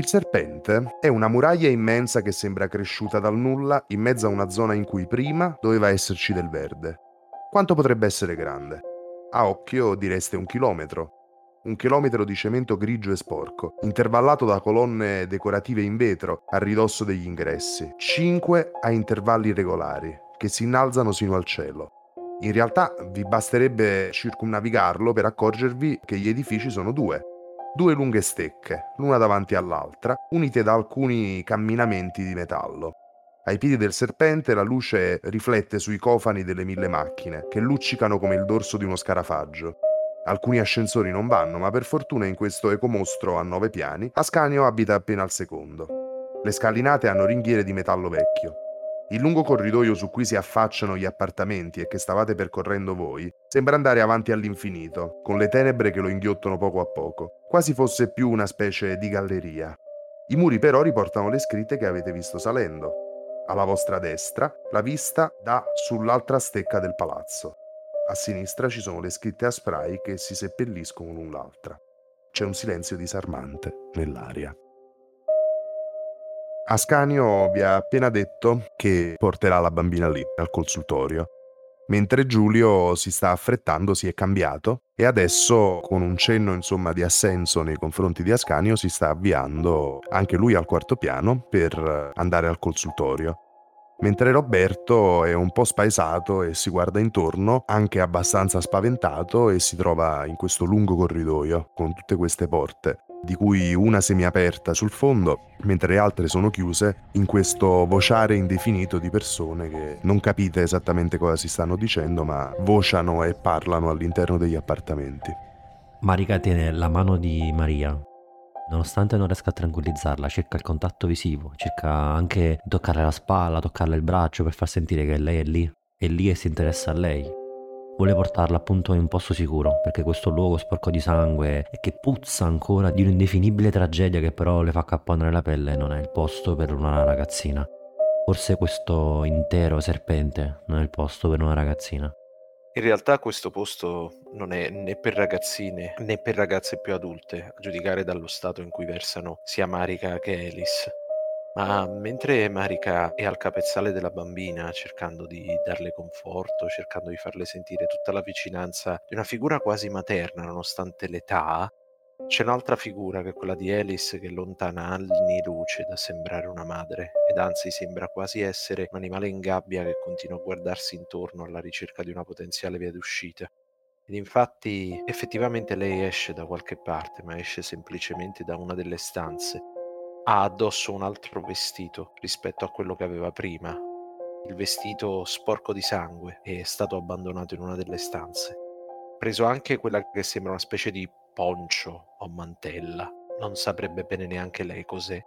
Il serpente è una muraglia immensa che sembra cresciuta dal nulla in mezzo a una zona in cui prima doveva esserci del verde. Quanto potrebbe essere grande? A occhio direste un chilometro. Un chilometro di cemento grigio e sporco, intervallato da colonne decorative in vetro a ridosso degli ingressi, cinque a intervalli regolari, che si innalzano sino al cielo. In realtà vi basterebbe circumnavigarlo per accorgervi che gli edifici sono due, due lunghe stecche, l'una davanti all'altra, unite da alcuni camminamenti di metallo. Ai piedi del serpente la luce riflette sui cofani delle mille macchine, che luccicano come il dorso di uno scarafaggio. Alcuni ascensori non vanno, ma per fortuna in questo ecomostro a nove piani, Ascanio abita appena al secondo. Le scalinate hanno ringhiere di metallo vecchio. Il lungo corridoio su cui si affacciano gli appartamenti e che stavate percorrendo voi sembra andare avanti all'infinito, con le tenebre che lo inghiottono poco a poco, quasi fosse più una specie di galleria. I muri però riportano le scritte che avete visto salendo. Alla vostra destra la vista dà sull'altra stecca del palazzo. A sinistra ci sono le scritte a spray che si seppelliscono l'un l'altra. C'è un silenzio disarmante nell'aria. Ascanio vi ha appena detto che porterà la bambina lì, al consultorio, mentre Giulio si sta affrettando, si è cambiato e adesso con un cenno insomma di assenso nei confronti di Ascanio si sta avviando anche lui al quarto piano per andare al consultorio. Mentre Roberto è un po' spaesato e si guarda intorno, anche abbastanza spaventato, e si trova in questo lungo corridoio con tutte queste porte di cui una semiaperta sul fondo, mentre le altre sono chiuse, in questo vociare indefinito di persone che non capite esattamente cosa si stanno dicendo, ma vociano e parlano all'interno degli appartamenti. Marica tiene la mano di Maria. Nonostante non riesca a tranquillizzarla, cerca il contatto visivo, cerca anche di toccarle la spalla, toccarle il braccio per far sentire che lei è lì, è lì e si interessa a lei vuole portarla appunto in un posto sicuro, perché questo luogo sporco di sangue e che puzza ancora di un'indefinibile tragedia che però le fa cappare la pelle non è il posto per una ragazzina. Forse questo intero serpente non è il posto per una ragazzina. In realtà questo posto non è né per ragazzine né per ragazze più adulte, a giudicare dallo stato in cui versano sia Marika che Alice. Ma mentre Marika è al capezzale della bambina, cercando di darle conforto, cercando di farle sentire tutta la vicinanza di una figura quasi materna nonostante l'età, c'è un'altra figura che è quella di Alice che è lontana anni luce da sembrare una madre ed anzi sembra quasi essere un animale in gabbia che continua a guardarsi intorno alla ricerca di una potenziale via d'uscita. Ed infatti effettivamente lei esce da qualche parte, ma esce semplicemente da una delle stanze ha addosso un altro vestito rispetto a quello che aveva prima. Il vestito sporco di sangue è stato abbandonato in una delle stanze. Preso anche quella che sembra una specie di poncio o mantella. Non saprebbe bene neanche lei cos'è.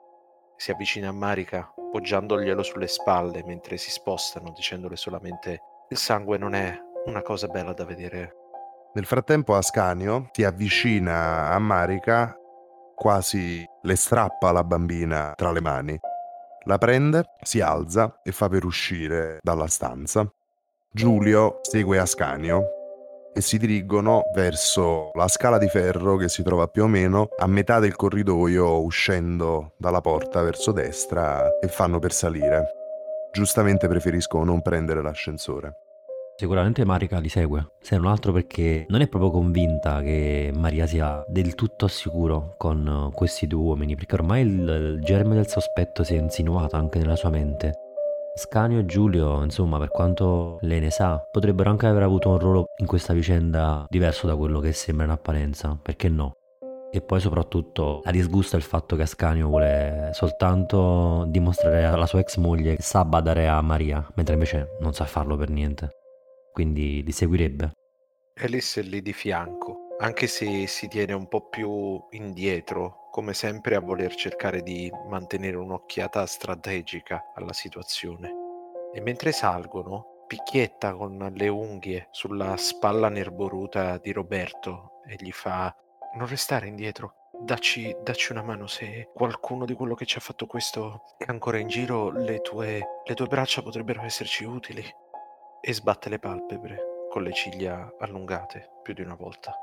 Si avvicina a Marika, poggiandoglielo sulle spalle mentre si spostano, dicendole solamente: Il sangue non è una cosa bella da vedere. Nel frattempo Ascanio si avvicina a Marika quasi le strappa la bambina tra le mani. La prende, si alza e fa per uscire dalla stanza. Giulio segue Ascanio e si dirigono verso la scala di ferro che si trova più o meno a metà del corridoio uscendo dalla porta verso destra e fanno per salire. Giustamente preferiscono non prendere l'ascensore. Sicuramente Marika li segue, se non altro perché non è proprio convinta che Maria sia del tutto al sicuro con questi due uomini, perché ormai il, il germe del sospetto si è insinuato anche nella sua mente. Scanio e Giulio, insomma, per quanto lei ne sa, potrebbero anche aver avuto un ruolo in questa vicenda diverso da quello che sembra in apparenza, perché no? E poi soprattutto la disgusta il fatto che Ascanio vuole soltanto dimostrare alla sua ex moglie che sa badare a Maria, mentre invece non sa farlo per niente quindi li seguirebbe. Alice è lì di fianco, anche se si tiene un po' più indietro, come sempre a voler cercare di mantenere un'occhiata strategica alla situazione. E mentre salgono, picchietta con le unghie sulla spalla nerboruta di Roberto e gli fa: Non restare indietro, Dacci, dacci, una mano se qualcuno di quello che ci ha fatto questo è ancora in giro, le tue, le tue braccia potrebbero esserci utili e sbatte le palpebre con le ciglia allungate più di una volta.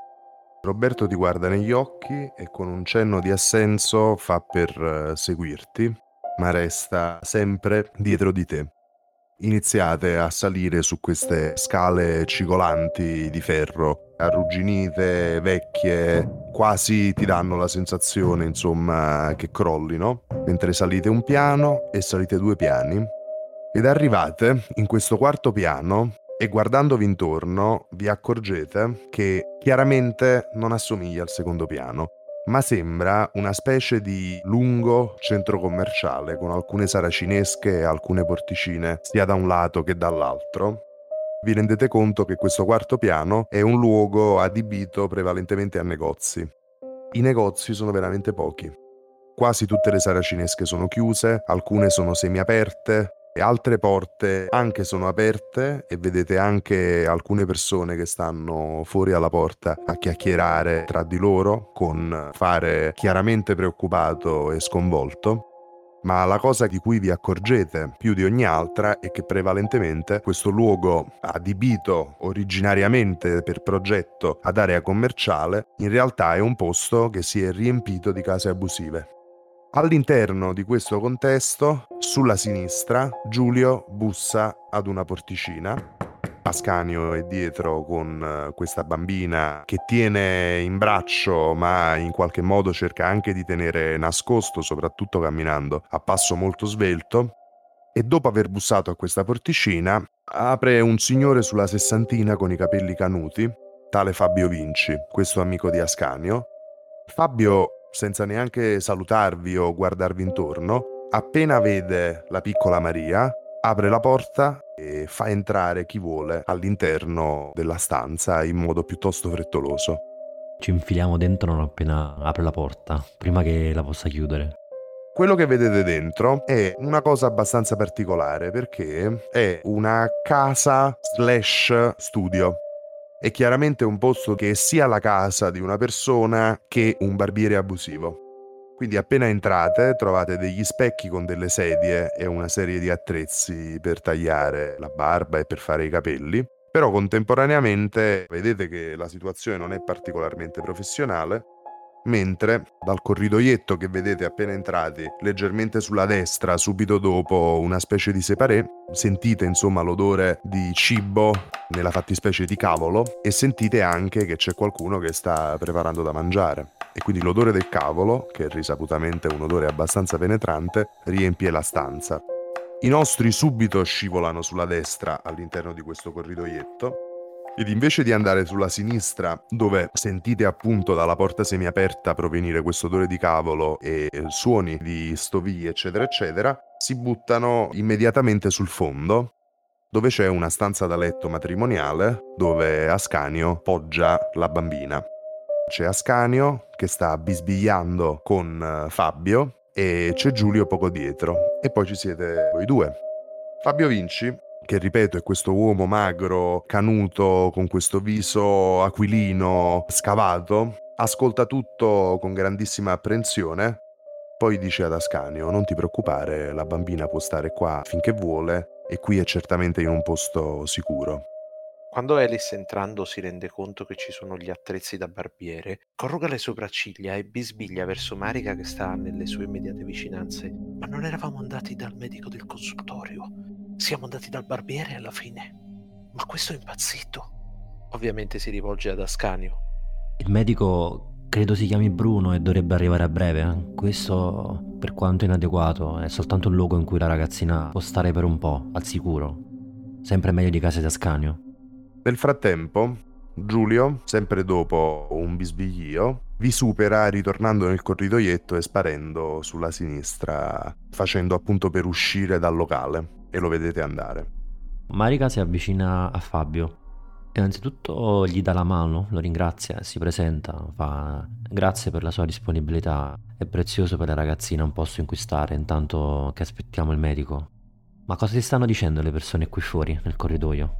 Roberto ti guarda negli occhi e con un cenno di assenso fa per eh, seguirti, ma resta sempre dietro di te. Iniziate a salire su queste scale cigolanti di ferro, arrugginite, vecchie, quasi ti danno la sensazione, insomma, che crollino, mentre salite un piano e salite due piani. Ed arrivate in questo quarto piano e guardandovi intorno vi accorgete che chiaramente non assomiglia al secondo piano, ma sembra una specie di lungo centro commerciale con alcune saracinesche e alcune porticine sia da un lato che dall'altro. Vi rendete conto che questo quarto piano è un luogo adibito prevalentemente a negozi. I negozi sono veramente pochi. Quasi tutte le saracinesche sono chiuse, alcune sono semiaperte, altre porte anche sono aperte e vedete anche alcune persone che stanno fuori alla porta a chiacchierare tra di loro con fare chiaramente preoccupato e sconvolto. Ma la cosa di cui vi accorgete più di ogni altra è che prevalentemente questo luogo adibito originariamente per progetto ad area commerciale in realtà è un posto che si è riempito di case abusive. All'interno di questo contesto, sulla sinistra, Giulio bussa ad una porticina. Ascanio è dietro con eh, questa bambina che tiene in braccio ma in qualche modo cerca anche di tenere nascosto, soprattutto camminando a passo molto svelto. E dopo aver bussato a questa porticina, apre un signore sulla sessantina con i capelli canuti, tale Fabio Vinci, questo amico di Ascanio. Fabio senza neanche salutarvi o guardarvi intorno, appena vede la piccola Maria, apre la porta e fa entrare chi vuole all'interno della stanza in modo piuttosto frettoloso. Ci infiliamo dentro non appena apre la porta, prima che la possa chiudere. Quello che vedete dentro è una cosa abbastanza particolare perché è una casa slash studio è chiaramente un posto che è sia la casa di una persona che un barbiere abusivo. Quindi appena entrate trovate degli specchi con delle sedie e una serie di attrezzi per tagliare la barba e per fare i capelli, però contemporaneamente vedete che la situazione non è particolarmente professionale mentre dal corridoietto che vedete appena entrati, leggermente sulla destra, subito dopo una specie di separé, sentite insomma l'odore di cibo, nella fattispecie di cavolo, e sentite anche che c'è qualcuno che sta preparando da mangiare. E quindi l'odore del cavolo, che è risaputamente un odore abbastanza penetrante, riempie la stanza. I nostri subito scivolano sulla destra all'interno di questo corridoietto ed invece di andare sulla sinistra, dove sentite appunto dalla porta semiaperta provenire questo odore di cavolo e suoni di stoviglie, eccetera, eccetera, si buttano immediatamente sul fondo, dove c'è una stanza da letto matrimoniale, dove Ascanio poggia la bambina. C'è Ascanio che sta bisbigliando con eh, Fabio e c'è Giulio poco dietro. E poi ci siete voi due. Fabio Vinci che ripeto è questo uomo magro, canuto, con questo viso aquilino, scavato, ascolta tutto con grandissima apprensione, poi dice ad Ascanio, non ti preoccupare, la bambina può stare qua finché vuole e qui è certamente in un posto sicuro. Quando Alice entrando si rende conto che ci sono gli attrezzi da barbiere, corruga le sopracciglia e bisbiglia verso Marica che sta nelle sue immediate vicinanze. Ma non eravamo andati dal medico del consultorio. Siamo andati dal barbiere alla fine. Ma questo è impazzito. Ovviamente si rivolge ad Ascanio. Il medico credo si chiami Bruno e dovrebbe arrivare a breve. Questo, per quanto inadeguato, è soltanto un luogo in cui la ragazzina può stare per un po', al sicuro. Sempre meglio di casa di Ascanio. Nel frattempo, Giulio, sempre dopo un bisbiglio, vi supera ritornando nel corridoietto e sparendo sulla sinistra, facendo appunto per uscire dal locale e lo vedete andare. Marika si avvicina a Fabio. Innanzitutto gli dà la mano, lo ringrazia, si presenta, fa grazie per la sua disponibilità, è prezioso per la ragazzina un posto in cui stare intanto che aspettiamo il medico. Ma cosa ti stanno dicendo le persone qui fuori, nel corridoio?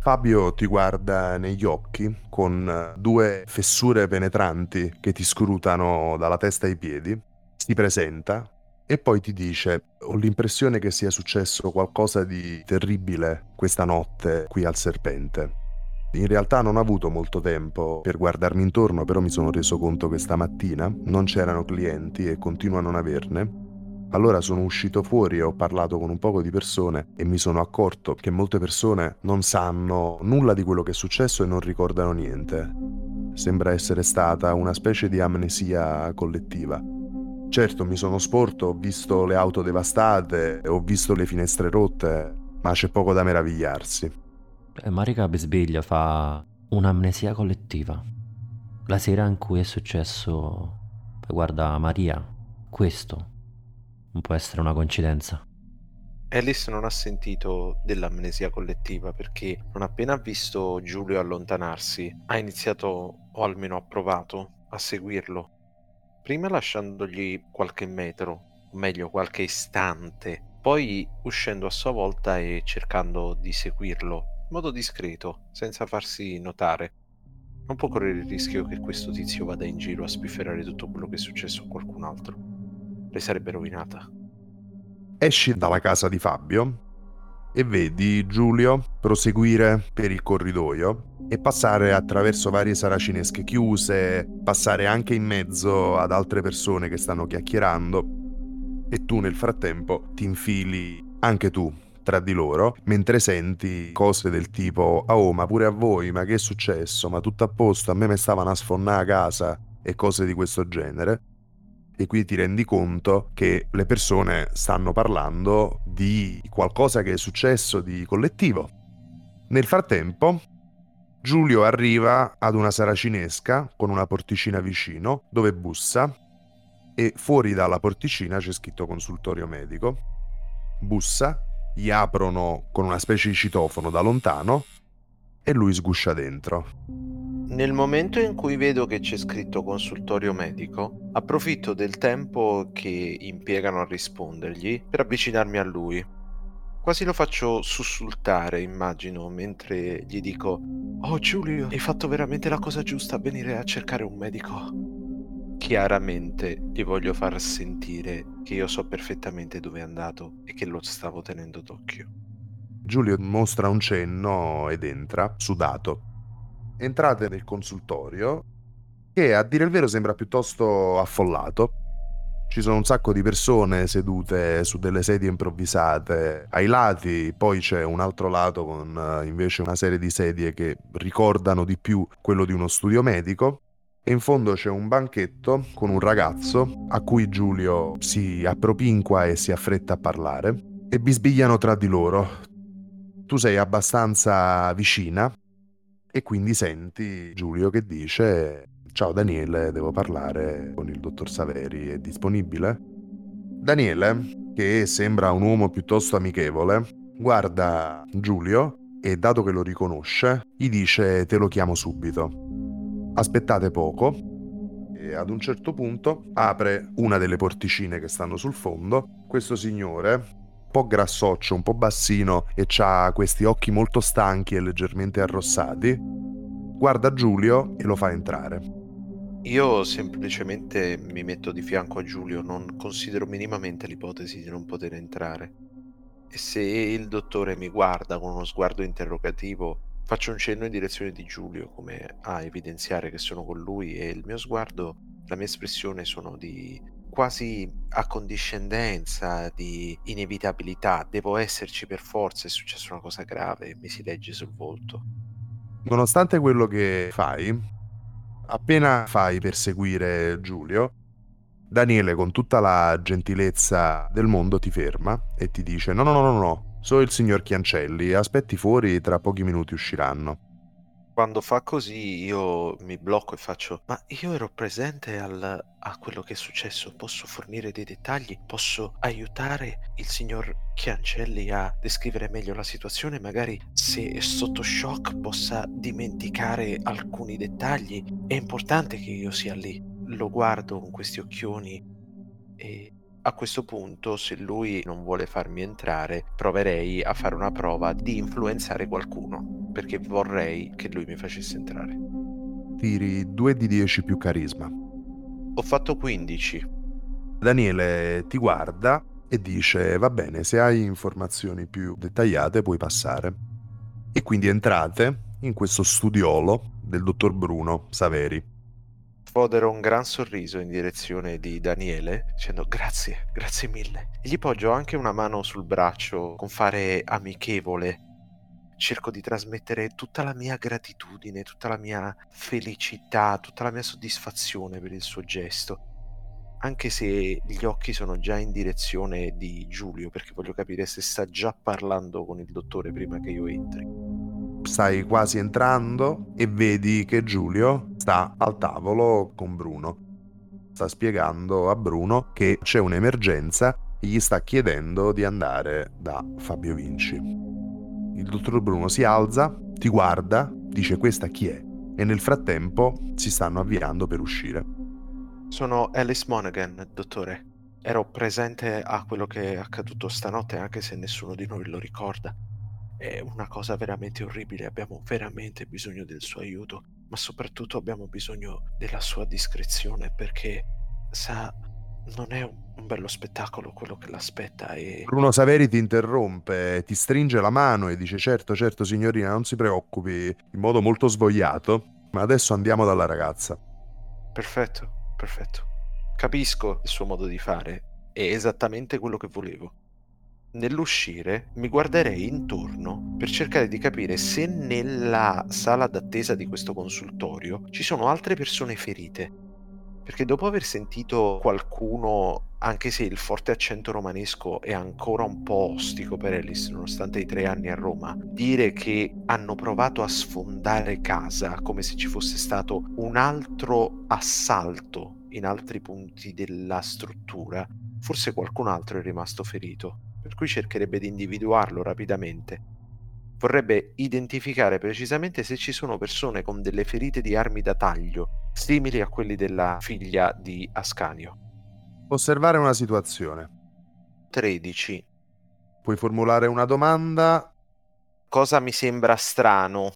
Fabio ti guarda negli occhi con due fessure penetranti che ti scrutano dalla testa ai piedi, si presenta, e poi ti dice ho l'impressione che sia successo qualcosa di terribile questa notte qui al serpente. In realtà non ho avuto molto tempo per guardarmi intorno, però mi sono reso conto che stamattina non c'erano clienti e continuo a non averne. Allora sono uscito fuori e ho parlato con un poco di persone e mi sono accorto che molte persone non sanno nulla di quello che è successo e non ricordano niente. Sembra essere stata una specie di amnesia collettiva. Certo, mi sono sporto, ho visto le auto devastate, ho visto le finestre rotte, ma c'è poco da meravigliarsi. Eh, Marika Besbiglia fa un'amnesia collettiva. La sera in cui è successo, guarda Maria, questo non può essere una coincidenza. Alice non ha sentito dell'amnesia collettiva perché non appena visto Giulio allontanarsi ha iniziato, o almeno ha provato, a seguirlo. Prima lasciandogli qualche metro, o meglio qualche istante, poi uscendo a sua volta e cercando di seguirlo in modo discreto, senza farsi notare. Non può correre il rischio che questo tizio vada in giro a spifferare tutto quello che è successo a qualcun altro. Le sarebbe rovinata. Esci dalla casa di Fabio e vedi Giulio proseguire per il corridoio e passare attraverso varie saracinesche chiuse, passare anche in mezzo ad altre persone che stanno chiacchierando. E tu nel frattempo ti infili anche tu tra di loro mentre senti cose del tipo oh ma pure a voi ma che è successo? Ma tutto a posto? A me mi stavano a sfonnare a casa e cose di questo genere. E qui ti rendi conto che le persone stanno parlando di qualcosa che è successo di collettivo. Nel frattempo, Giulio arriva ad una saracinesca con una porticina vicino dove bussa e fuori dalla porticina c'è scritto consultorio medico. Bussa, gli aprono con una specie di citofono da lontano e lui sguscia dentro. Nel momento in cui vedo che c'è scritto consultorio medico, approfitto del tempo che impiegano a rispondergli per avvicinarmi a lui. Quasi lo faccio sussultare, immagino, mentre gli dico: Oh Giulio, hai fatto veramente la cosa giusta a venire a cercare un medico. Chiaramente gli voglio far sentire che io so perfettamente dove è andato e che lo stavo tenendo d'occhio. Giulio mostra un cenno ed entra, sudato entrate nel consultorio che a dire il vero sembra piuttosto affollato. Ci sono un sacco di persone sedute su delle sedie improvvisate ai lati, poi c'è un altro lato con eh, invece una serie di sedie che ricordano di più quello di uno studio medico. E in fondo c'è un banchetto con un ragazzo a cui Giulio si appropinqua e si affretta a parlare e bisbigliano tra di loro. Tu sei abbastanza vicina e quindi senti Giulio che dice ciao Daniele, devo parlare con il dottor Saveri, è disponibile? Daniele, che sembra un uomo piuttosto amichevole, guarda Giulio e dato che lo riconosce, gli dice te lo chiamo subito. Aspettate poco e ad un certo punto apre una delle porticine che stanno sul fondo. Questo signore, un po' grassoccio, un po' bassino e ha questi occhi molto stanchi e leggermente arrossati, guarda Giulio e lo fa entrare. Io semplicemente mi metto di fianco a Giulio, non considero minimamente l'ipotesi di non poter entrare. E se il dottore mi guarda con uno sguardo interrogativo, faccio un cenno in direzione di Giulio, come a evidenziare che sono con lui e il mio sguardo, la mia espressione sono di quasi accondiscendenza, di inevitabilità, devo esserci per forza, è successa una cosa grave, mi si legge sul volto. Nonostante quello che fai, appena fai perseguire Giulio, Daniele con tutta la gentilezza del mondo ti ferma e ti dice no no no no no, sono il signor Chiancelli, aspetti fuori, tra pochi minuti usciranno. Quando fa così io mi blocco e faccio: Ma io ero presente al- a quello che è successo, posso fornire dei dettagli, posso aiutare il signor Chiancelli a descrivere meglio la situazione, magari se è sotto shock possa dimenticare alcuni dettagli. È importante che io sia lì. Lo guardo con questi occhioni e a questo punto, se lui non vuole farmi entrare, proverei a fare una prova di influenzare qualcuno, perché vorrei che lui mi facesse entrare. Tiri 2 di 10 più carisma. Ho fatto 15. Daniele ti guarda e dice va bene, se hai informazioni più dettagliate puoi passare. E quindi entrate in questo studiolo del dottor Bruno Saveri. Sfodero un gran sorriso in direzione di Daniele, dicendo grazie, grazie mille. E gli poggio anche una mano sul braccio con fare amichevole. Cerco di trasmettere tutta la mia gratitudine, tutta la mia felicità, tutta la mia soddisfazione per il suo gesto. Anche se gli occhi sono già in direzione di Giulio, perché voglio capire se sta già parlando con il dottore prima che io entri stai quasi entrando e vedi che Giulio sta al tavolo con Bruno. Sta spiegando a Bruno che c'è un'emergenza e gli sta chiedendo di andare da Fabio Vinci. Il dottor Bruno si alza, ti guarda, dice questa chi è e nel frattempo si stanno avviando per uscire. Sono Alice Monaghan, dottore. Ero presente a quello che è accaduto stanotte anche se nessuno di noi lo ricorda. È una cosa veramente orribile, abbiamo veramente bisogno del suo aiuto, ma soprattutto abbiamo bisogno della sua discrezione perché sa non è un bello spettacolo quello che l'aspetta e Bruno Saveri ti interrompe, ti stringe la mano e dice certo, certo signorina, non si preoccupi, in modo molto svogliato, ma adesso andiamo dalla ragazza. Perfetto, perfetto. Capisco il suo modo di fare, è esattamente quello che volevo nell'uscire mi guarderei intorno per cercare di capire se nella sala d'attesa di questo consultorio ci sono altre persone ferite. Perché dopo aver sentito qualcuno, anche se il forte accento romanesco è ancora un po' ostico per Alice, nonostante i tre anni a Roma, dire che hanno provato a sfondare casa come se ci fosse stato un altro assalto in altri punti della struttura, forse qualcun altro è rimasto ferito per cui cercherebbe di individuarlo rapidamente. Vorrebbe identificare precisamente se ci sono persone con delle ferite di armi da taglio, simili a quelli della figlia di Ascanio. Osservare una situazione. 13. Puoi formulare una domanda. Cosa mi sembra strano?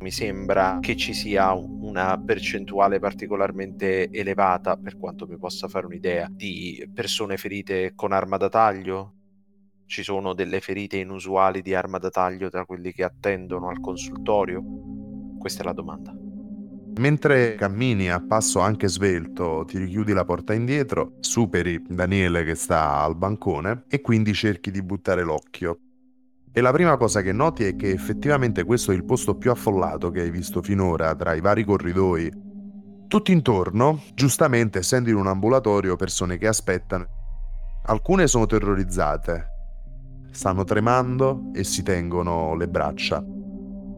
Mi sembra che ci sia una percentuale particolarmente elevata, per quanto mi possa fare un'idea, di persone ferite con arma da taglio, ci sono delle ferite inusuali di arma da taglio tra quelli che attendono al consultorio? Questa è la domanda. Mentre cammini a passo anche svelto, ti richiudi la porta indietro, superi Daniele che sta al bancone e quindi cerchi di buttare l'occhio. E la prima cosa che noti è che effettivamente questo è il posto più affollato che hai visto finora tra i vari corridoi. Tutto intorno, giustamente essendo in un ambulatorio, persone che aspettano. Alcune sono terrorizzate, stanno tremando e si tengono le braccia.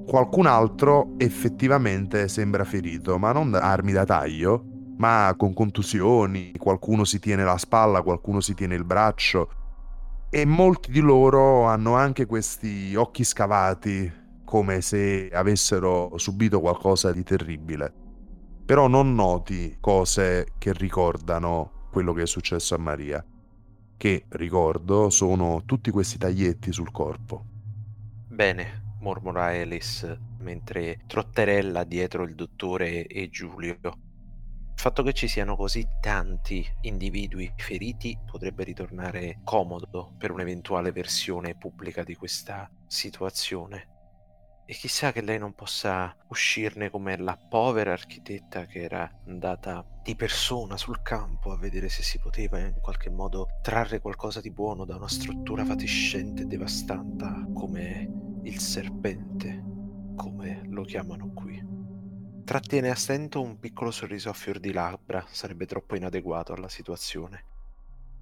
Qualcun altro effettivamente sembra ferito, ma non da armi da taglio, ma con contusioni, qualcuno si tiene la spalla, qualcuno si tiene il braccio e molti di loro hanno anche questi occhi scavati come se avessero subito qualcosa di terribile. Però non noti cose che ricordano quello che è successo a Maria che, ricordo, sono tutti questi taglietti sul corpo. Bene, mormora Alice mentre trotterella dietro il dottore e Giulio. Il fatto che ci siano così tanti individui feriti potrebbe ritornare comodo per un'eventuale versione pubblica di questa situazione. E chissà che lei non possa uscirne come la povera architetta che era andata di persona sul campo a vedere se si poteva in qualche modo trarre qualcosa di buono da una struttura fatiscente e devastante come il serpente, come lo chiamano qui. Trattiene a stento un piccolo sorriso a fior di labbra, sarebbe troppo inadeguato alla situazione.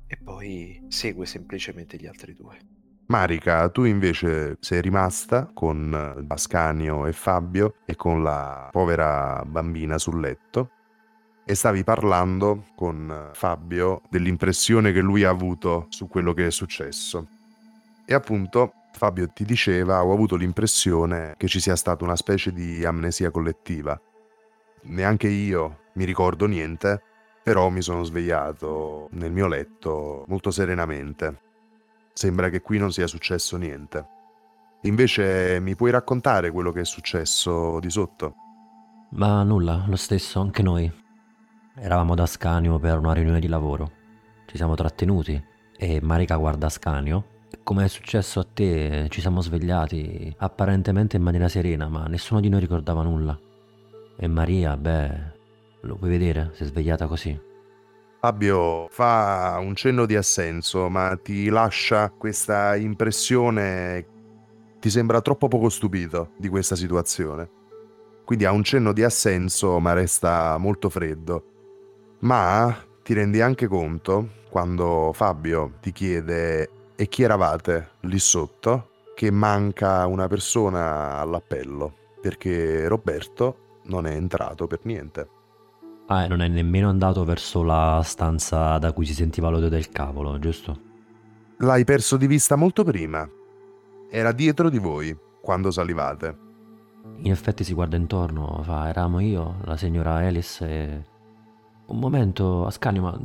E poi segue semplicemente gli altri due. Marica, tu invece sei rimasta con Ascanio e Fabio e con la povera bambina sul letto e stavi parlando con Fabio dell'impressione che lui ha avuto su quello che è successo. E appunto Fabio ti diceva, ho avuto l'impressione che ci sia stata una specie di amnesia collettiva. Neanche io mi ricordo niente, però mi sono svegliato nel mio letto molto serenamente Sembra che qui non sia successo niente. Invece mi puoi raccontare quello che è successo di sotto? Ma nulla, lo stesso, anche noi. Eravamo da Scanio per una riunione di lavoro. Ci siamo trattenuti e Marica guarda Scanio Come è successo a te, ci siamo svegliati apparentemente in maniera serena, ma nessuno di noi ricordava nulla. E Maria, beh, lo puoi vedere, si è svegliata così. Fabio fa un cenno di assenso, ma ti lascia questa impressione, ti sembra troppo poco stupito di questa situazione. Quindi ha un cenno di assenso, ma resta molto freddo. Ma ti rendi anche conto, quando Fabio ti chiede e chi eravate lì sotto, che manca una persona all'appello, perché Roberto non è entrato per niente. Ah, e non è nemmeno andato verso la stanza da cui si sentiva l'odio del cavolo, giusto? L'hai perso di vista molto prima. Era dietro di voi quando salivate. In effetti si guarda intorno, fa, eravamo io, la signora Alice e... Un momento, Ascanio, ma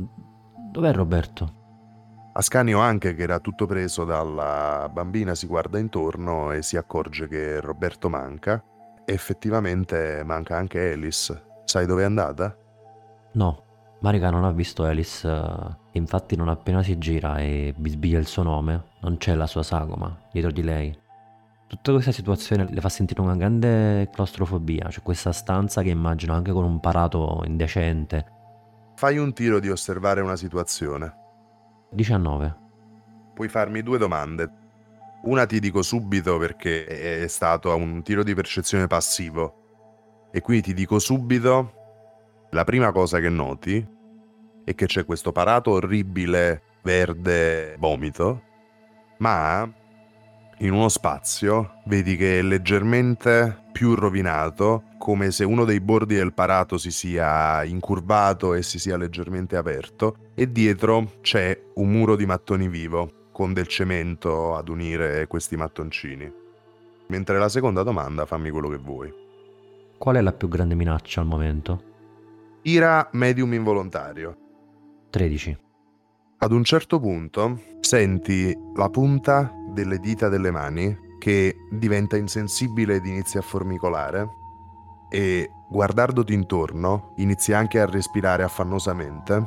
dov'è Roberto? Ascanio anche che era tutto preso dalla bambina si guarda intorno e si accorge che Roberto manca. Effettivamente manca anche Alice. Sai dove è andata? No, Marica non ha visto Alice, eh, infatti non appena si gira e bisbiglia il suo nome, non c'è la sua sagoma dietro di lei. Tutta questa situazione le fa sentire una grande claustrofobia, cioè questa stanza che immagino anche con un parato indecente. Fai un tiro di osservare una situazione. 19. Puoi farmi due domande. Una ti dico subito perché è stato un tiro di percezione passivo. E quindi ti dico subito, la prima cosa che noti è che c'è questo parato orribile verde vomito, ma in uno spazio vedi che è leggermente più rovinato, come se uno dei bordi del parato si sia incurvato e si sia leggermente aperto, e dietro c'è un muro di mattoni vivo, con del cemento ad unire questi mattoncini. Mentre la seconda domanda, fammi quello che vuoi. Qual è la più grande minaccia al momento? Ira medium involontario. 13. Ad un certo punto senti la punta delle dita delle mani che diventa insensibile ed inizia a formicolare e guardandoti intorno inizi anche a respirare affannosamente.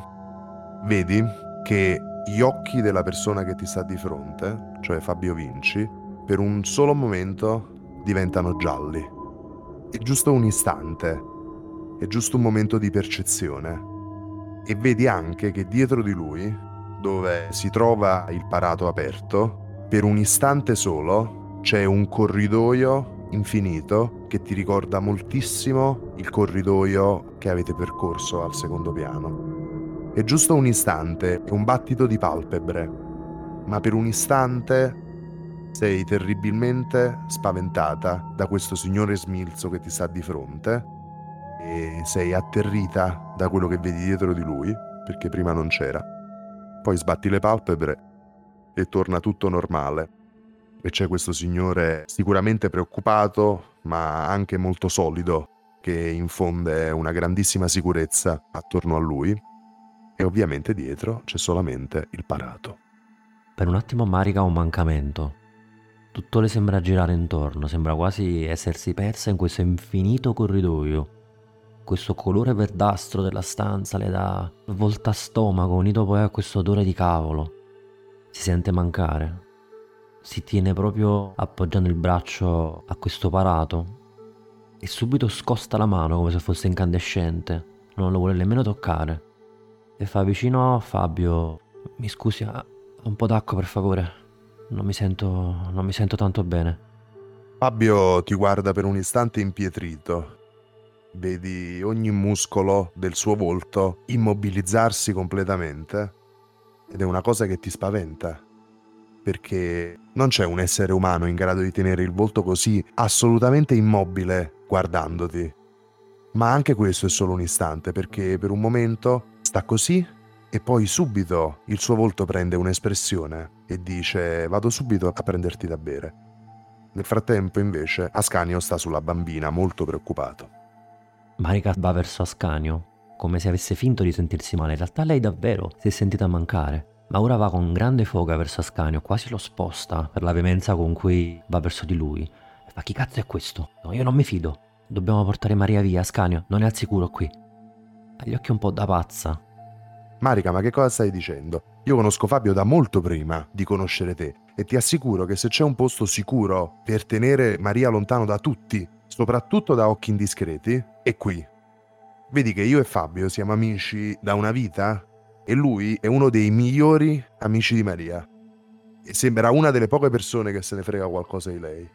Vedi che gli occhi della persona che ti sta di fronte, cioè Fabio Vinci, per un solo momento diventano gialli. È giusto un istante, è giusto un momento di percezione. E vedi anche che dietro di lui, dove si trova il parato aperto, per un istante solo c'è un corridoio infinito che ti ricorda moltissimo il corridoio che avete percorso al secondo piano. È giusto un istante, un battito di palpebre, ma per un istante sei terribilmente spaventata da questo signore smilzo che ti sta di fronte e sei atterrita da quello che vedi dietro di lui, perché prima non c'era. Poi sbatti le palpebre e torna tutto normale. E c'è questo signore sicuramente preoccupato, ma anche molto solido, che infonde una grandissima sicurezza attorno a lui. E ovviamente dietro c'è solamente il parato. Per un attimo Marica ha un mancamento. Tutto le sembra girare intorno, sembra quasi essersi persa in questo infinito corridoio questo colore verdastro della stanza le dà volta stomaco unito poi a questo odore di cavolo. Si sente mancare. Si tiene proprio appoggiando il braccio a questo parato e subito scosta la mano come se fosse incandescente. Non lo vuole nemmeno toccare. E fa vicino a Fabio. Mi scusi, un po' d'acqua per favore. Non mi sento. non mi sento tanto bene. Fabio ti guarda per un istante impietrito vedi ogni muscolo del suo volto immobilizzarsi completamente ed è una cosa che ti spaventa perché non c'è un essere umano in grado di tenere il volto così assolutamente immobile guardandoti. Ma anche questo è solo un istante perché per un momento sta così e poi subito il suo volto prende un'espressione e dice vado subito a prenderti da bere. Nel frattempo invece Ascanio sta sulla bambina molto preoccupato. Marika va verso Ascanio, come se avesse finto di sentirsi male. In realtà lei davvero si è sentita mancare. Ma ora va con grande foga verso Ascanio, quasi lo sposta per la veemenza con cui va verso di lui. Ma chi cazzo è questo? No, io non mi fido. Dobbiamo portare Maria via, Ascanio, non è al sicuro qui. Ha gli occhi un po' da pazza. Marica, ma che cosa stai dicendo? Io conosco Fabio da molto prima di conoscere te e ti assicuro che se c'è un posto sicuro per tenere Maria lontano da tutti, soprattutto da occhi indiscreti, è qui. Vedi che io e Fabio siamo amici da una vita e lui è uno dei migliori amici di Maria. E sembra una delle poche persone che se ne frega qualcosa di lei.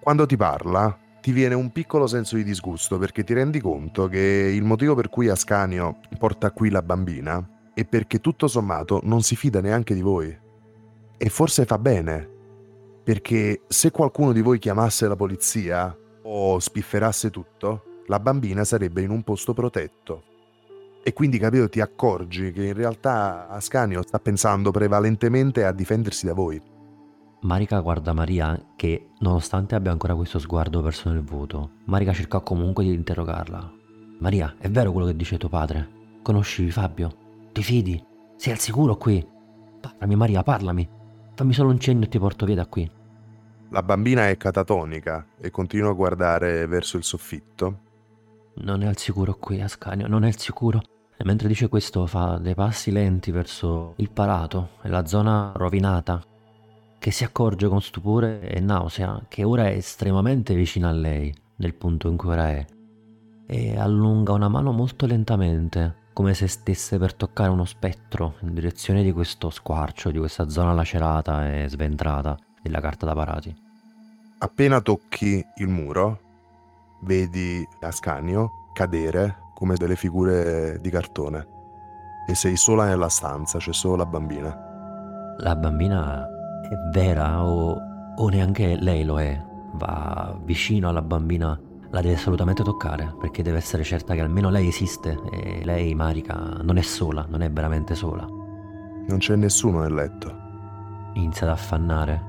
Quando ti parla, ti viene un piccolo senso di disgusto perché ti rendi conto che il motivo per cui Ascanio porta qui la bambina è perché tutto sommato non si fida neanche di voi. E forse fa bene, perché se qualcuno di voi chiamasse la polizia o spifferasse tutto, la bambina sarebbe in un posto protetto. E quindi, capito, ti accorgi che in realtà Ascanio sta pensando prevalentemente a difendersi da voi. Marika guarda Maria che, nonostante abbia ancora questo sguardo verso nel vuoto, Marika cerca comunque di interrogarla. Maria, è vero quello che dice tuo padre? Conosci Fabio? Ti fidi? Sei al sicuro qui? Parlami Maria, parlami. Fammi solo un cenno e ti porto via da qui. La bambina è catatonica e continua a guardare verso il soffitto. Non è al sicuro qui, Ascanio, non è al sicuro. E mentre dice questo fa dei passi lenti verso il parato e la zona rovinata, che si accorge con stupore e nausea che ora è estremamente vicina a lei, nel punto in cui ora è, e allunga una mano molto lentamente, come se stesse per toccare uno spettro in direzione di questo squarcio, di questa zona lacerata e sventrata della carta da parati. Appena tocchi il muro, vedi Ascanio cadere come delle figure di cartone e sei sola nella stanza, c'è solo la bambina. La bambina è vera o, o neanche lei lo è? Va vicino alla bambina, la deve assolutamente toccare perché deve essere certa che almeno lei esiste e lei, Marika, non è sola, non è veramente sola. Non c'è nessuno nel letto. Inizia ad affannare.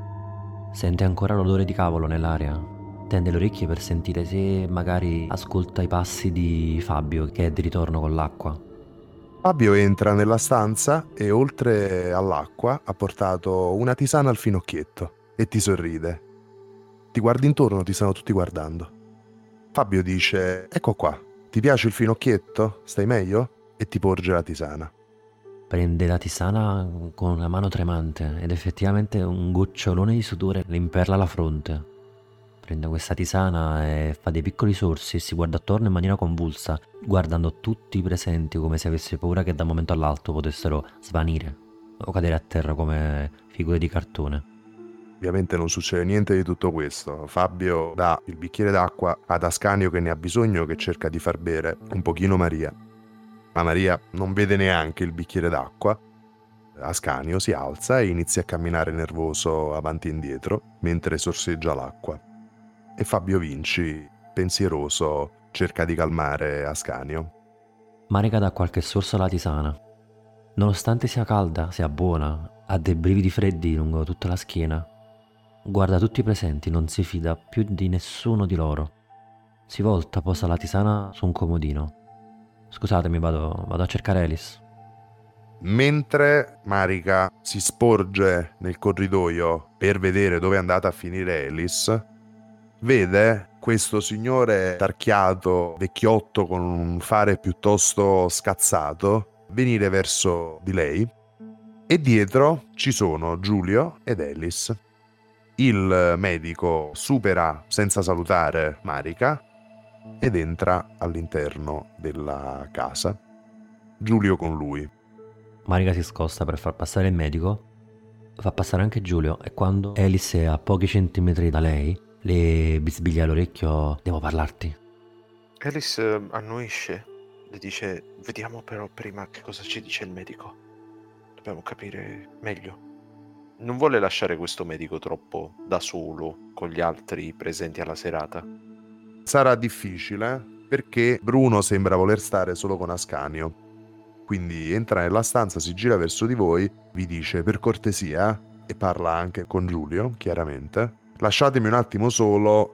Sente ancora l'odore di cavolo nell'aria. Tende le orecchie per sentire se magari ascolta i passi di Fabio che è di ritorno con l'acqua. Fabio entra nella stanza e oltre all'acqua ha portato una tisana al finocchietto e ti sorride. Ti guardi intorno, ti stanno tutti guardando. Fabio dice, ecco qua, ti piace il finocchietto? Stai meglio? E ti porge la tisana. Prende la tisana con la mano tremante ed effettivamente un gocciolone di sudore le imperla la fronte. Prende questa tisana e fa dei piccoli sorsi e si guarda attorno in maniera convulsa, guardando tutti i presenti come se avesse paura che da un momento all'altro potessero svanire o cadere a terra come figure di cartone. Ovviamente non succede niente di tutto questo. Fabio dà il bicchiere d'acqua ad Ascanio che ne ha bisogno, che cerca di far bere un pochino Maria ma Maria non vede neanche il bicchiere d'acqua. Ascanio si alza e inizia a camminare nervoso avanti e indietro mentre sorseggia l'acqua. E Fabio Vinci, pensieroso, cerca di calmare Ascanio. Marica dà qualche sorso alla tisana. Nonostante sia calda, sia buona, ha dei brividi freddi lungo tutta la schiena. Guarda tutti i presenti, non si fida più di nessuno di loro. Si volta, posa la tisana su un comodino Scusatemi, vado, vado a cercare Alice. Mentre Marika si sporge nel corridoio per vedere dove è andata a finire Alice, vede questo signore tarchiato, vecchiotto con un fare piuttosto scazzato, venire verso di lei e dietro ci sono Giulio ed Alice. Il medico supera senza salutare Marika ed entra all'interno della casa. Giulio con lui. Marica si scosta per far passare il medico, fa passare anche Giulio e quando Alice è a pochi centimetri da lei, le bisbiglia all'orecchio, devo parlarti. Alice eh, annuisce, le dice, vediamo però prima che cosa ci dice il medico. Dobbiamo capire meglio. Non vuole lasciare questo medico troppo da solo con gli altri presenti alla serata sarà difficile perché Bruno sembra voler stare solo con Ascanio. Quindi entra nella stanza, si gira verso di voi, vi dice per cortesia, e parla anche con Giulio, chiaramente, lasciatemi un attimo solo,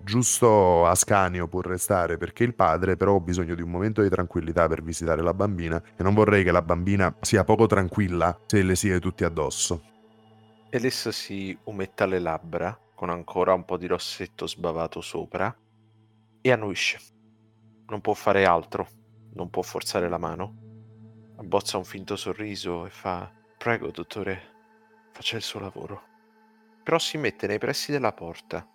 giusto Ascanio può restare perché il padre però ho bisogno di un momento di tranquillità per visitare la bambina e non vorrei che la bambina sia poco tranquilla se le siede tutti addosso. Elissa si umetta le labbra con ancora un po' di rossetto sbavato sopra e annuisce. Non può fare altro, non può forzare la mano. abbozza un finto sorriso e fa: Prego, dottore, faccia il suo lavoro. Però si mette nei pressi della porta.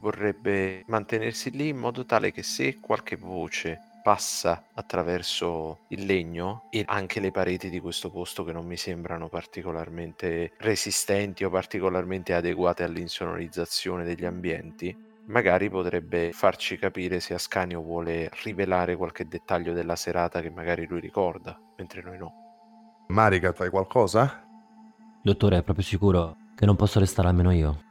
Vorrebbe mantenersi lì in modo tale che se qualche voce passa attraverso il legno e anche le pareti di questo posto che non mi sembrano particolarmente resistenti o particolarmente adeguate all'insonorizzazione degli ambienti, magari potrebbe farci capire se Ascanio vuole rivelare qualche dettaglio della serata che magari lui ricorda, mentre noi no. Marica, fai qualcosa? Dottore, è proprio sicuro che non posso restare almeno io?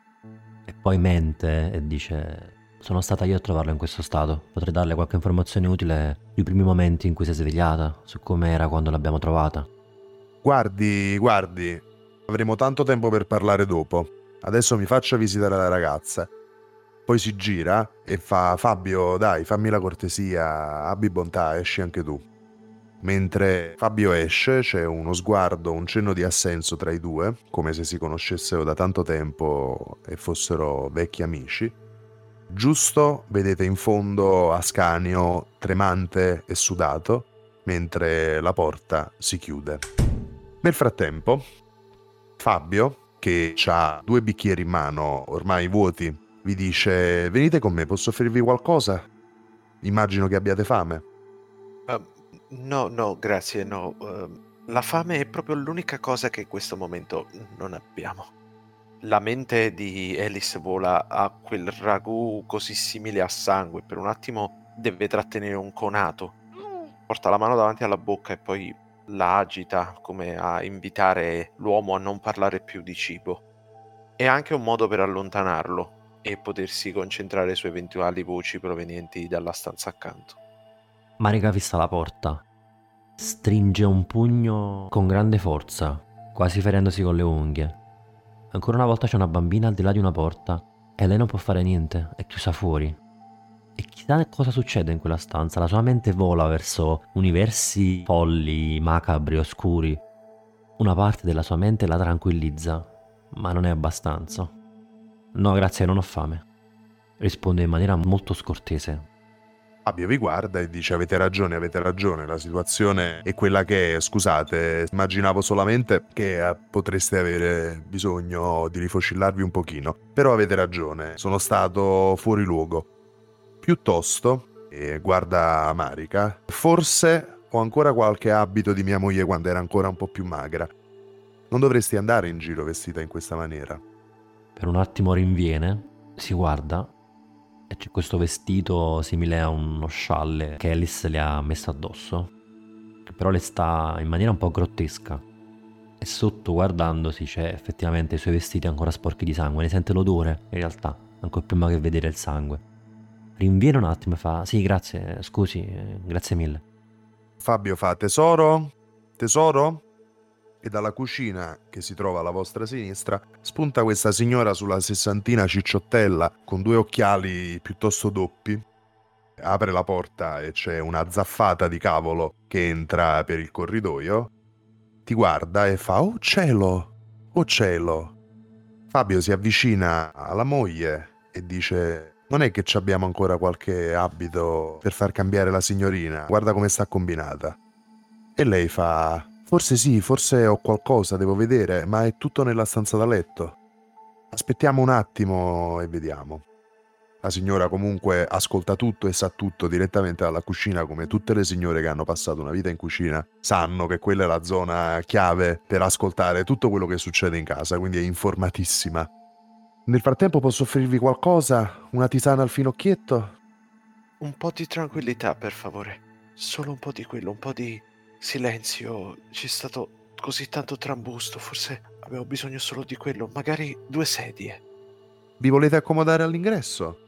E poi mente e dice sono stata io a trovarlo in questo stato. Potrei darle qualche informazione utile sui primi momenti in cui si è svegliata, su come era quando l'abbiamo trovata. Guardi, guardi, avremo tanto tempo per parlare dopo. Adesso mi faccia visitare la ragazza. Poi si gira e fa Fabio, dai, fammi la cortesia, abbi bontà, esci anche tu. Mentre Fabio esce c'è uno sguardo, un cenno di assenso tra i due, come se si conoscessero da tanto tempo e fossero vecchi amici. Giusto vedete in fondo Ascanio tremante e sudato, mentre la porta si chiude. Nel frattempo, Fabio, che ha due bicchieri in mano, ormai vuoti, vi dice: Venite con me, posso offrirvi qualcosa? Immagino che abbiate fame. Uh, no, no, grazie, no. Uh, la fame è proprio l'unica cosa che in questo momento non abbiamo la mente di Alice vola a quel ragù così simile a sangue. Per un attimo deve trattenere un conato. Porta la mano davanti alla bocca e poi la agita come a invitare l'uomo a non parlare più di cibo. È anche un modo per allontanarlo e potersi concentrare su eventuali voci provenienti dalla stanza accanto. Marica fissa la porta. Stringe un pugno con grande forza, quasi ferendosi con le unghie. Ancora una volta c'è una bambina al di là di una porta e lei non può fare niente, è chiusa fuori. E chissà cosa succede in quella stanza, la sua mente vola verso universi folli, macabri, oscuri. Una parte della sua mente la tranquillizza, ma non è abbastanza. No, grazie, non ho fame. Risponde in maniera molto scortese, Fabio vi guarda e dice avete ragione, avete ragione, la situazione è quella che è, scusate, immaginavo solamente che eh, potreste avere bisogno di rifocillarvi un pochino, però avete ragione, sono stato fuori luogo. Piuttosto, e guarda Marica, forse ho ancora qualche abito di mia moglie quando era ancora un po' più magra. Non dovresti andare in giro vestita in questa maniera. Per un attimo rinviene, si guarda e c'è questo vestito simile a uno scialle che Alice le ha messo addosso, che però le sta in maniera un po' grottesca. E sotto guardandosi c'è effettivamente i suoi vestiti ancora sporchi di sangue, ne sente l'odore in realtà, ancora prima che vedere il sangue. Rinviene un attimo e fa: Sì, grazie, scusi, grazie mille. Fabio fa: Tesoro? Tesoro? E dalla cucina, che si trova alla vostra sinistra, spunta questa signora sulla sessantina cicciottella con due occhiali piuttosto doppi. Apre la porta e c'è una zaffata di cavolo che entra per il corridoio. Ti guarda e fa: Oh cielo! Oh cielo! Fabio si avvicina alla moglie e dice: Non è che ci abbiamo ancora qualche abito per far cambiare la signorina? Guarda come sta combinata. E lei fa: Forse sì, forse ho qualcosa, devo vedere, ma è tutto nella stanza da letto. Aspettiamo un attimo e vediamo. La signora comunque ascolta tutto e sa tutto direttamente dalla cucina, come tutte le signore che hanno passato una vita in cucina sanno che quella è la zona chiave per ascoltare tutto quello che succede in casa, quindi è informatissima. Nel frattempo posso offrirvi qualcosa? Una tisana al finocchietto? Un po' di tranquillità, per favore. Solo un po' di quello, un po' di Silenzio, c'è stato così tanto trambusto, forse avevo bisogno solo di quello, magari due sedie. Vi volete accomodare all'ingresso?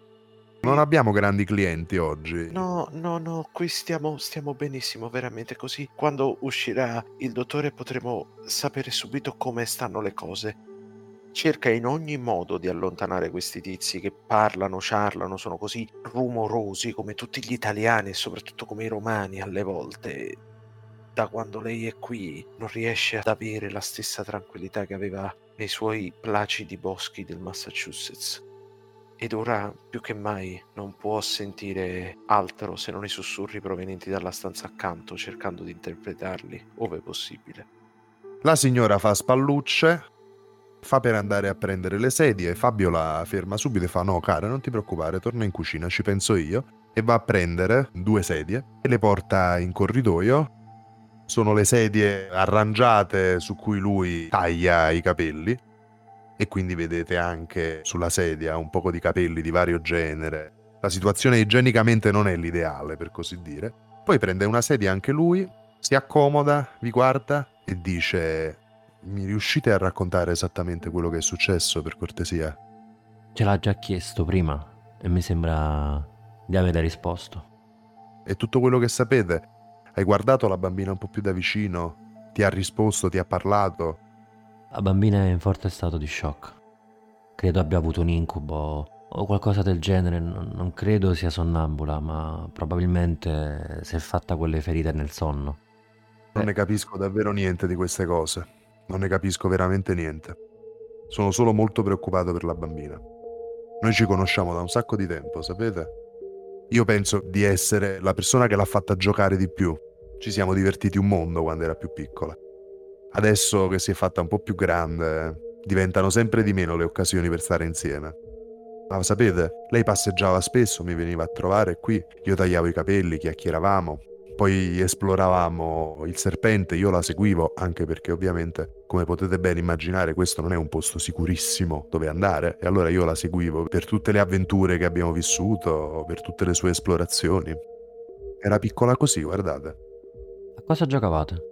Non abbiamo grandi clienti oggi. No, no, no, qui stiamo, stiamo benissimo, veramente così. Quando uscirà il dottore potremo sapere subito come stanno le cose. Cerca in ogni modo di allontanare questi tizi che parlano, ciarlano, sono così rumorosi come tutti gli italiani e soprattutto come i romani alle volte da quando lei è qui non riesce ad avere la stessa tranquillità che aveva nei suoi placidi boschi del Massachusetts. ed ora più che mai non può sentire altro se non i sussurri provenienti dalla stanza accanto, cercando di interpretarli ove possibile. La signora fa spallucce, fa per andare a prendere le sedie, Fabio la ferma subito e fa no cara non ti preoccupare, torna in cucina, ci penso io, e va a prendere due sedie e le porta in corridoio. Sono le sedie arrangiate su cui lui taglia i capelli e quindi vedete anche sulla sedia un poco di capelli di vario genere. La situazione igienicamente non è l'ideale, per così dire. Poi prende una sedia anche lui, si accomoda, vi guarda e dice: Mi riuscite a raccontare esattamente quello che è successo, per cortesia? Ce l'ha già chiesto prima e mi sembra di aver risposto. E tutto quello che sapete? Hai guardato la bambina un po' più da vicino? Ti ha risposto, ti ha parlato? La bambina è in forte stato di shock. Credo abbia avuto un incubo o qualcosa del genere. Non, credo sia sonnambula, ma probabilmente si è fatta quelle ferite nel sonno. Non ne capisco davvero niente di queste cose. Non ne capisco veramente niente. Sono solo molto preoccupato per la bambina. Noi ci conosciamo da un sacco di tempo, sapete? Io penso di essere la persona che l'ha fatta giocare di più. Ci siamo divertiti un mondo quando era più piccola. Adesso che si è fatta un po' più grande, diventano sempre di meno le occasioni per stare insieme. Ma sapete, lei passeggiava spesso, mi veniva a trovare qui, io tagliavo i capelli, chiacchieravamo, poi esploravamo il serpente, io la seguivo, anche perché ovviamente, come potete ben immaginare, questo non è un posto sicurissimo dove andare, e allora io la seguivo per tutte le avventure che abbiamo vissuto, per tutte le sue esplorazioni. Era piccola così, guardate. A cosa giocavate?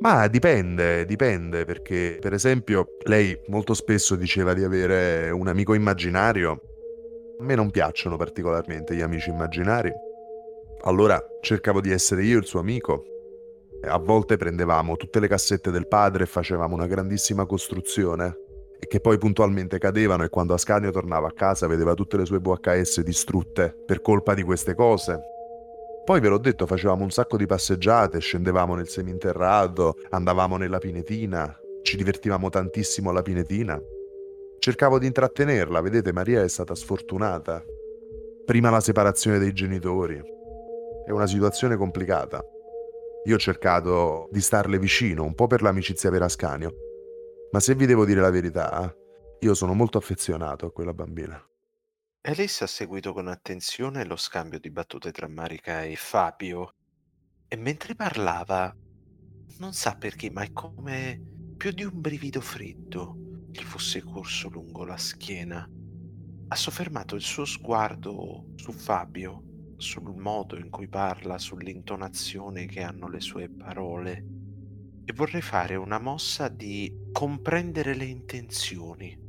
Ma dipende, dipende, perché per esempio lei molto spesso diceva di avere un amico immaginario. A me non piacciono particolarmente gli amici immaginari. Allora cercavo di essere io il suo amico. A volte prendevamo tutte le cassette del padre e facevamo una grandissima costruzione e che poi puntualmente cadevano e quando Ascanio tornava a casa vedeva tutte le sue VHS distrutte per colpa di queste cose poi ve l'ho detto, facevamo un sacco di passeggiate, scendevamo nel seminterrato, andavamo nella pinetina, ci divertivamo tantissimo alla pinetina. Cercavo di intrattenerla, vedete, Maria è stata sfortunata. Prima la separazione dei genitori. È una situazione complicata. Io ho cercato di starle vicino, un po' per l'amicizia per Ascanio. Ma se vi devo dire la verità, io sono molto affezionato a quella bambina. Alice ha seguito con attenzione lo scambio di battute tra Marica e Fabio e mentre parlava, non sa perché, ma è come più di un brivido freddo gli fosse corso lungo la schiena. Ha soffermato il suo sguardo su Fabio, sul modo in cui parla, sull'intonazione che hanno le sue parole e vorrei fare una mossa di comprendere le intenzioni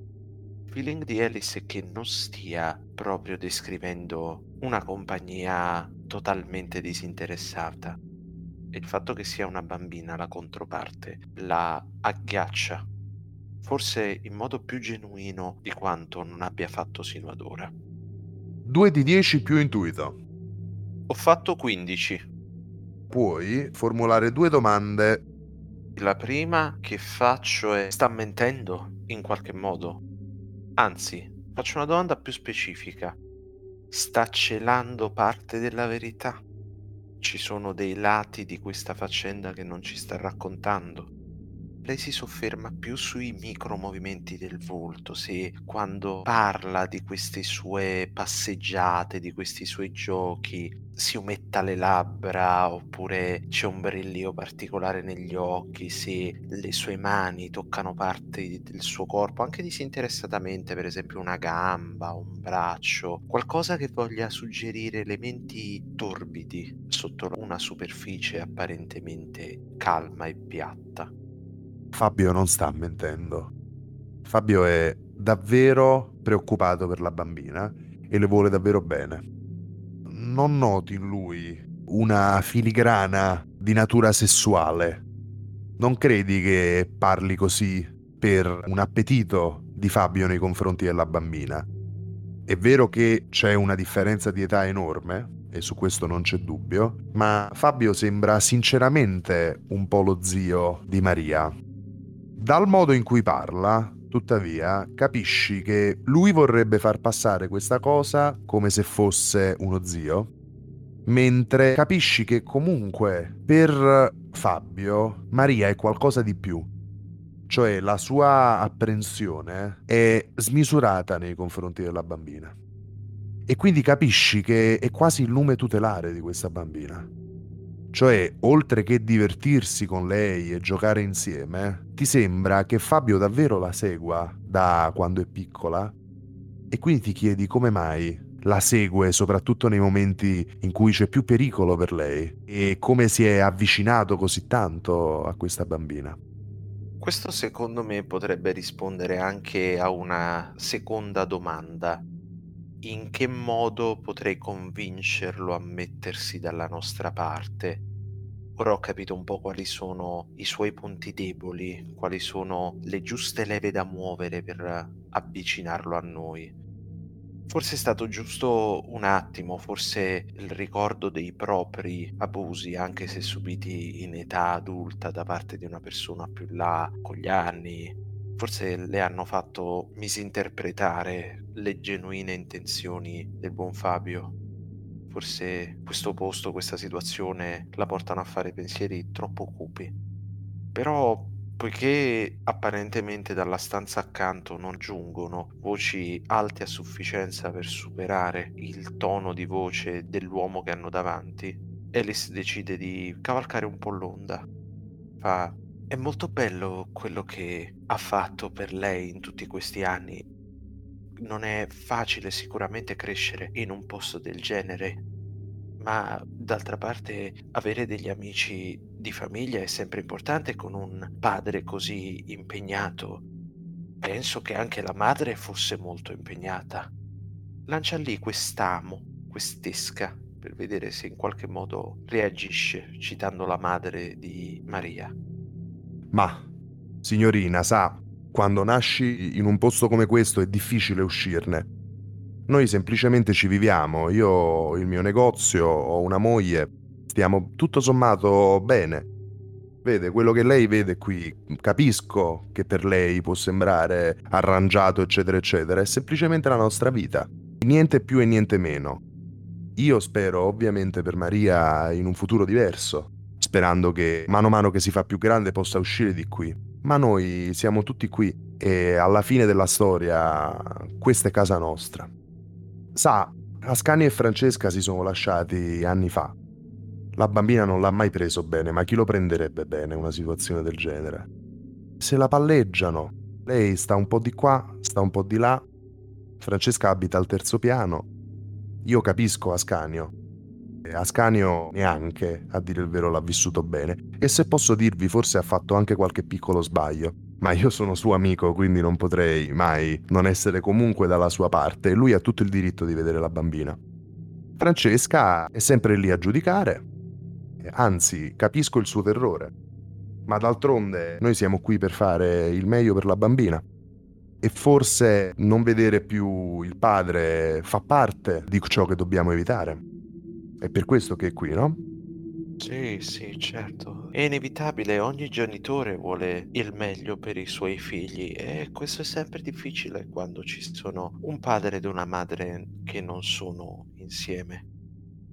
feeling di Alice è che non stia proprio descrivendo una compagnia totalmente disinteressata. E il fatto che sia una bambina la controparte la agghiaccia, forse in modo più genuino di quanto non abbia fatto sino ad ora. 2 di 10 più intuito. Ho fatto 15. Puoi formulare due domande. La prima che faccio è: sta mentendo in qualche modo? Anzi, faccio una domanda più specifica. Sta celando parte della verità? Ci sono dei lati di questa faccenda che non ci sta raccontando? Lei si sofferma più sui micromovimenti del volto, se quando parla di queste sue passeggiate, di questi suoi giochi, si umetta le labbra oppure c'è un brillio particolare negli occhi, se le sue mani toccano parti del suo corpo, anche disinteressatamente, per esempio una gamba, un braccio, qualcosa che voglia suggerire elementi torbidi sotto una superficie apparentemente calma e piatta. Fabio non sta mentendo. Fabio è davvero preoccupato per la bambina e le vuole davvero bene. Non noti in lui una filigrana di natura sessuale. Non credi che parli così per un appetito di Fabio nei confronti della bambina. È vero che c'è una differenza di età enorme, e su questo non c'è dubbio, ma Fabio sembra sinceramente un po' lo zio di Maria, dal modo in cui parla, Tuttavia, capisci che lui vorrebbe far passare questa cosa come se fosse uno zio, mentre capisci che comunque per Fabio Maria è qualcosa di più. Cioè la sua apprensione è smisurata nei confronti della bambina. E quindi capisci che è quasi il lume tutelare di questa bambina. Cioè, oltre che divertirsi con lei e giocare insieme, ti sembra che Fabio davvero la segua da quando è piccola? E quindi ti chiedi come mai la segue soprattutto nei momenti in cui c'è più pericolo per lei e come si è avvicinato così tanto a questa bambina. Questo secondo me potrebbe rispondere anche a una seconda domanda. In che modo potrei convincerlo a mettersi dalla nostra parte? Ora ho capito un po' quali sono i suoi punti deboli, quali sono le giuste leve da muovere per avvicinarlo a noi. Forse è stato giusto un attimo, forse il ricordo dei propri abusi, anche se subiti in età adulta da parte di una persona più là, con gli anni, forse le hanno fatto misinterpretare le genuine intenzioni del buon Fabio. Forse questo posto, questa situazione la portano a fare pensieri troppo cupi. Però Poiché apparentemente dalla stanza accanto non giungono voci alte a sufficienza per superare il tono di voce dell'uomo che hanno davanti, Alice decide di cavalcare un po' l'onda. Fa: È molto bello quello che ha fatto per lei in tutti questi anni. Non è facile sicuramente crescere in un posto del genere, ma d'altra parte avere degli amici di famiglia è sempre importante con un padre così impegnato. Penso che anche la madre fosse molto impegnata. Lancia lì quest'amo, quest'esca, per vedere se in qualche modo reagisce, citando la madre di Maria. Ma, signorina, sa, quando nasci in un posto come questo è difficile uscirne. Noi semplicemente ci viviamo, io ho il mio negozio, ho una moglie, stiamo tutto sommato bene. Vede, quello che lei vede qui, capisco che per lei può sembrare arrangiato, eccetera, eccetera, è semplicemente la nostra vita. Niente più e niente meno. Io spero ovviamente per Maria in un futuro diverso, sperando che mano a mano che si fa più grande possa uscire di qui. Ma noi siamo tutti qui e alla fine della storia questa è casa nostra. Sa, Ascani e Francesca si sono lasciati anni fa. La bambina non l'ha mai preso bene, ma chi lo prenderebbe bene una situazione del genere? Se la palleggiano. Lei sta un po' di qua, sta un po' di là. Francesca abita al terzo piano. Io capisco Ascanio. Ascanio neanche, a dire il vero, l'ha vissuto bene. E se posso dirvi, forse ha fatto anche qualche piccolo sbaglio ma io sono suo amico, quindi non potrei mai non essere comunque dalla sua parte lui ha tutto il diritto di vedere la bambina. Francesca è sempre lì a giudicare, anzi capisco il suo terrore, ma d'altronde noi siamo qui per fare il meglio per la bambina. E forse non vedere più il padre fa parte di ciò che dobbiamo evitare. È per questo che è qui, no? Sì, sì, certo. È inevitabile, ogni genitore vuole il meglio per i suoi figli e questo è sempre difficile quando ci sono un padre ed una madre che non sono insieme.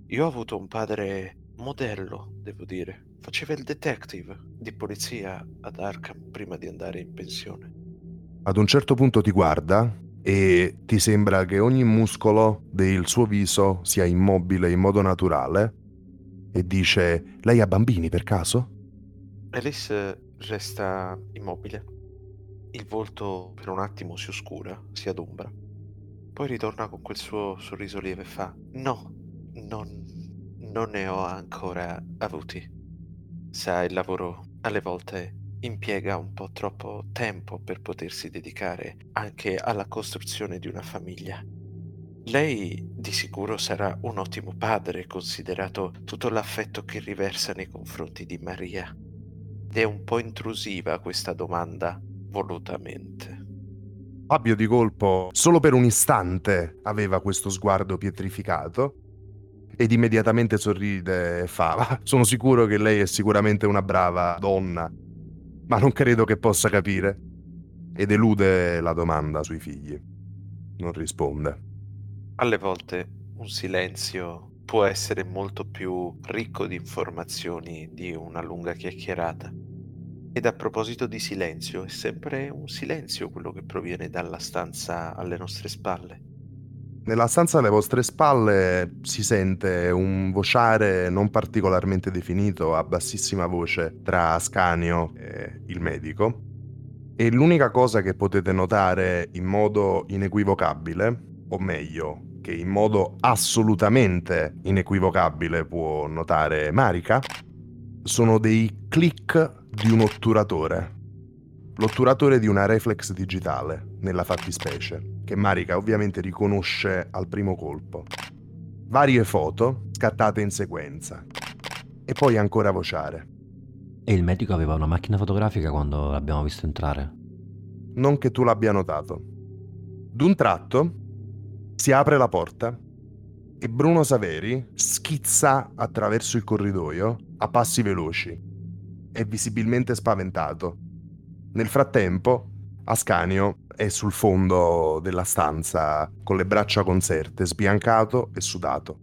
Io ho avuto un padre modello, devo dire. Faceva il detective di polizia ad Arkham prima di andare in pensione. Ad un certo punto ti guarda e ti sembra che ogni muscolo del suo viso sia immobile in modo naturale e dice Lei ha bambini per caso? Alice resta immobile. Il volto per un attimo si oscura, si adombra. Poi ritorna con quel suo sorriso lieve e fa No, non, non ne ho ancora avuti. Sa, il lavoro alle volte impiega un po' troppo tempo per potersi dedicare anche alla costruzione di una famiglia. Lei di sicuro sarà un ottimo padre, considerato tutto l'affetto che riversa nei confronti di Maria. Ed è un po' intrusiva questa domanda, volutamente. Fabio di colpo, solo per un istante, aveva questo sguardo pietrificato ed immediatamente sorride e fa: Sono sicuro che lei è sicuramente una brava donna, ma non credo che possa capire. ed elude la domanda sui figli. Non risponde. Alle volte un silenzio può essere molto più ricco di informazioni di una lunga chiacchierata. Ed a proposito di silenzio, è sempre un silenzio quello che proviene dalla stanza alle nostre spalle. Nella stanza alle vostre spalle si sente un vociare non particolarmente definito a bassissima voce tra Ascanio e il medico. E l'unica cosa che potete notare in modo inequivocabile, o meglio, che in modo assolutamente inequivocabile può notare Marika, sono dei click di un otturatore. L'otturatore di una reflex digitale, nella fattispecie, che Marika ovviamente riconosce al primo colpo. Varie foto scattate in sequenza. E poi ancora vociare. E il medico aveva una macchina fotografica quando l'abbiamo visto entrare. Non che tu l'abbia notato. D'un tratto si apre la porta e Bruno Saveri schizza attraverso il corridoio a passi veloci. È visibilmente spaventato. Nel frattempo, Ascanio è sul fondo della stanza con le braccia conserte, sbiancato e sudato.